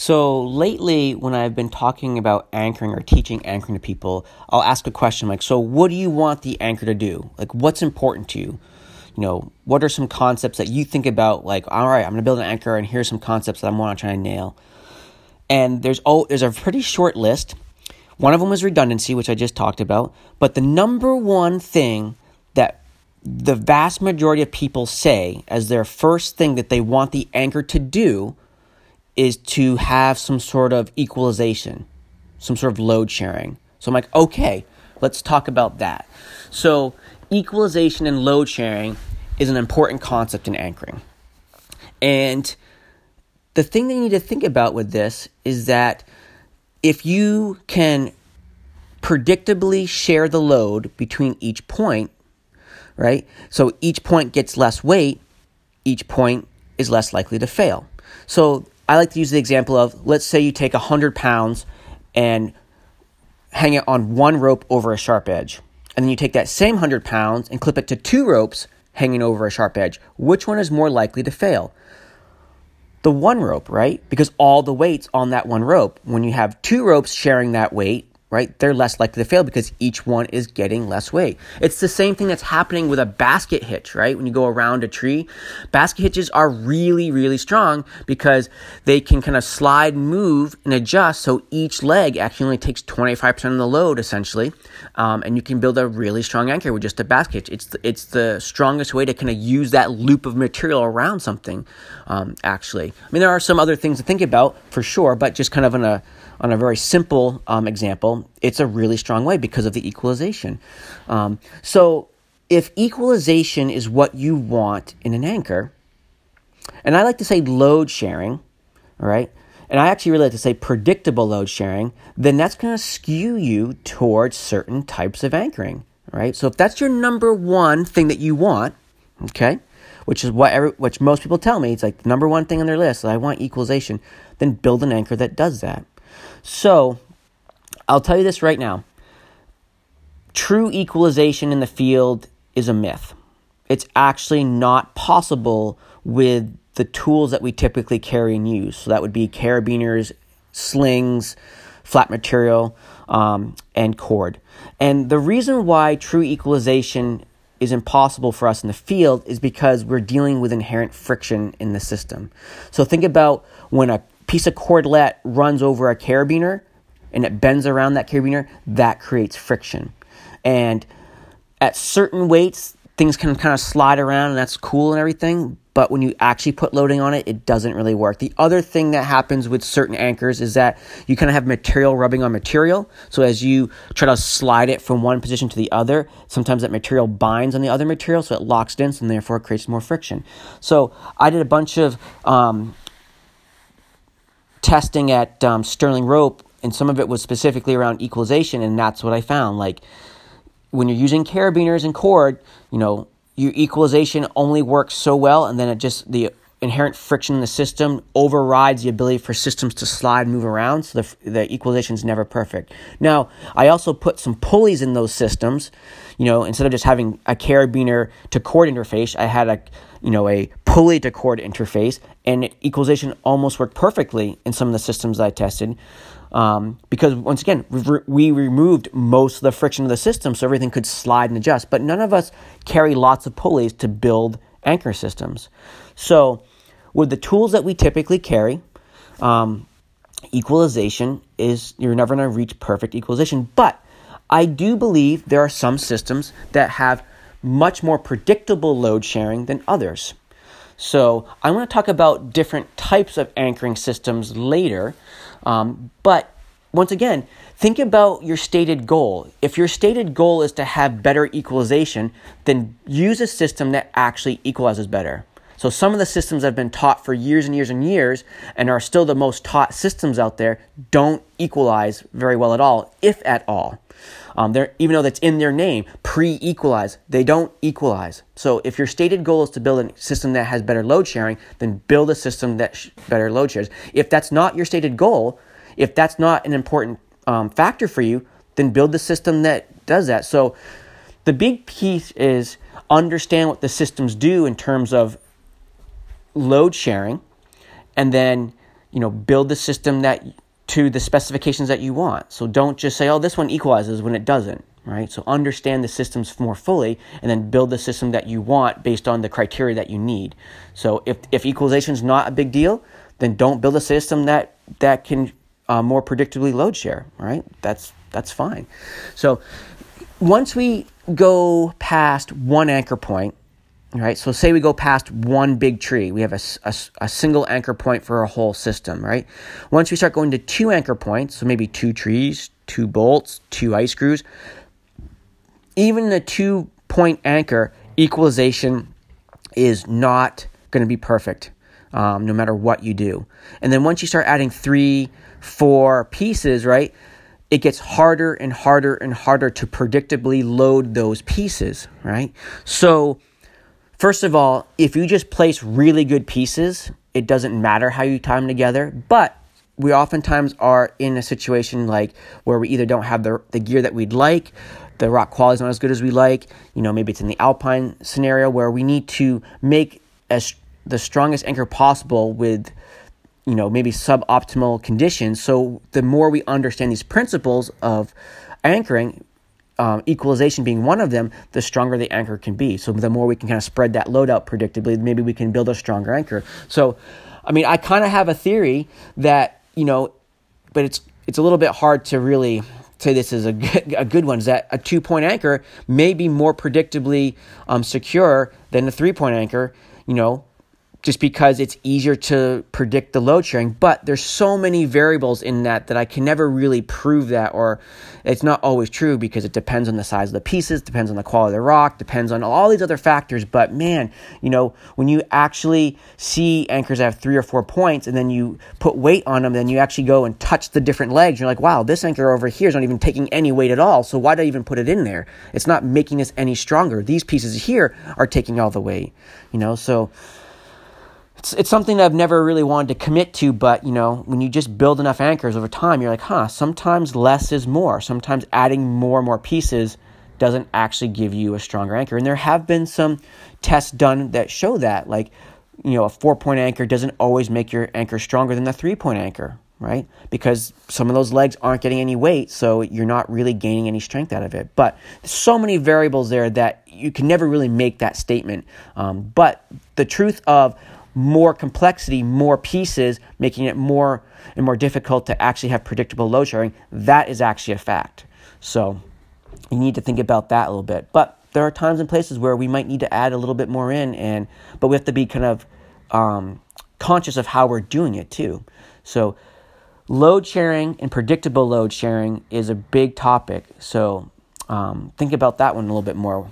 So lately, when I've been talking about anchoring or teaching anchoring to people, I'll ask a question like, So, what do you want the anchor to do? Like, what's important to you? You know, what are some concepts that you think about? Like, all right, I'm going to build an anchor, and here's some concepts that I'm want to try to nail. And there's oh, there's a pretty short list. One of them was redundancy, which I just talked about. But the number one thing that the vast majority of people say as their first thing that they want the anchor to do is to have some sort of equalization, some sort of load sharing. So I'm like, okay, let's talk about that. So, equalization and load sharing is an important concept in anchoring. And the thing that you need to think about with this is that if you can predictably share the load between each point, right? So each point gets less weight, each point is less likely to fail. So I like to use the example of let's say you take 100 pounds and hang it on one rope over a sharp edge. And then you take that same 100 pounds and clip it to two ropes hanging over a sharp edge. Which one is more likely to fail? The one rope, right? Because all the weight's on that one rope. When you have two ropes sharing that weight, right? They're less likely to fail because each one is getting less weight. It's the same thing that's happening with a basket hitch, right? When you go around a tree, basket hitches are really, really strong because they can kind of slide, move, and adjust. So each leg actually only takes 25% of the load essentially. Um, and you can build a really strong anchor with just a basket hitch. It's the, it's the strongest way to kind of use that loop of material around something, um, actually. I mean, there are some other things to think about for sure, but just kind of in a on a very simple um, example, it's a really strong way because of the equalization. Um, so, if equalization is what you want in an anchor, and I like to say load sharing, right? And I actually really like to say predictable load sharing, then that's going to skew you towards certain types of anchoring, right? So if that's your number one thing that you want, okay, which is what every, which most people tell me, it's like the number one thing on their list. I want equalization. Then build an anchor that does that. So, I'll tell you this right now true equalization in the field is a myth. It's actually not possible with the tools that we typically carry and use. So, that would be carabiners, slings, flat material, um, and cord. And the reason why true equalization is impossible for us in the field is because we're dealing with inherent friction in the system. So think about when a piece of cordelette runs over a carabiner and it bends around that carabiner, that creates friction. And at certain weights, things can kind of slide around and that's cool and everything. But when you actually put loading on it, it doesn't really work. The other thing that happens with certain anchors is that you kind of have material rubbing on material. So as you try to slide it from one position to the other, sometimes that material binds on the other material, so it locks it in, and therefore it creates more friction. So I did a bunch of um, testing at um, Sterling Rope, and some of it was specifically around equalization, and that's what I found. Like when you're using carabiners and cord, you know, your equalization only works so well, and then it just the inherent friction in the system overrides the ability for systems to slide move around so the, the equalization is never perfect now i also put some pulleys in those systems you know instead of just having a carabiner to cord interface i had a you know a pulley to cord interface and equalization almost worked perfectly in some of the systems i tested um, because once again we removed most of the friction of the system so everything could slide and adjust but none of us carry lots of pulleys to build anchor systems so with the tools that we typically carry um, equalization is you're never going to reach perfect equalization but i do believe there are some systems that have much more predictable load sharing than others. So, I'm going to talk about different types of anchoring systems later. Um, but once again, think about your stated goal. If your stated goal is to have better equalization, then use a system that actually equalizes better. So, some of the systems that have been taught for years and years and years and are still the most taught systems out there don't equalize very well at all, if at all. Um, even though that's in their name, pre-equalize, they don't equalize. So if your stated goal is to build a system that has better load sharing, then build a system that sh- better load shares. If that's not your stated goal, if that's not an important um, factor for you, then build the system that does that. So the big piece is understand what the systems do in terms of load sharing, and then you know, build the system that to the specifications that you want. So don't just say, oh, this one equalizes when it doesn't, right? So understand the systems more fully and then build the system that you want based on the criteria that you need. So if, if equalization is not a big deal, then don't build a system that, that can uh, more predictably load share, right? That's, that's fine. So once we go past one anchor point, right? So say we go past one big tree, we have a, a, a, single anchor point for a whole system, right? Once we start going to two anchor points, so maybe two trees, two bolts, two ice screws, even the two point anchor equalization is not going to be perfect um, no matter what you do. And then once you start adding three, four pieces, right? It gets harder and harder and harder to predictably load those pieces, right? So, First of all, if you just place really good pieces, it doesn't matter how you tie them together. But we oftentimes are in a situation like where we either don't have the, the gear that we'd like, the rock quality is not as good as we like. You know, maybe it's in the alpine scenario where we need to make as the strongest anchor possible with you know maybe suboptimal conditions so the more we understand these principles of anchoring um, equalization being one of them, the stronger the anchor can be. So the more we can kind of spread that load out predictably, maybe we can build a stronger anchor. So, I mean, I kind of have a theory that you know, but it's it's a little bit hard to really say this is a good, a good one. Is that a two point anchor may be more predictably um, secure than a three point anchor? You know, just because it's easier to predict the load sharing. But there's so many variables in that that I can never really prove that, or it's not always true because it depends on the size of the pieces, depends on the quality of the rock, depends on all these other factors. But man, you know, when you actually see anchors that have three or four points and then you put weight on them, then you actually go and touch the different legs, you're like, wow, this anchor over here is not even taking any weight at all. So why did I even put it in there? It's not making this any stronger. These pieces here are taking all the weight, you know, so it's, it's something that I've never really wanted to commit to, but you know, when you just build enough anchors over time, you're like, huh, sometimes less is more. Sometimes adding more and more pieces doesn't actually give you a stronger anchor. And there have been some tests done that show that. Like, you know, a four point anchor doesn't always make your anchor stronger than the three point anchor, right? Because some of those legs aren't getting any weight, so you're not really gaining any strength out of it. But there's so many variables there that you can never really make that statement. Um, but the truth of more complexity, more pieces, making it more and more difficult to actually have predictable load sharing, that is actually a fact. So you need to think about that a little bit. But there are times and places where we might need to add a little bit more in, and but we have to be kind of um, conscious of how we're doing it too. So load sharing and predictable load sharing is a big topic. So um, think about that one a little bit more.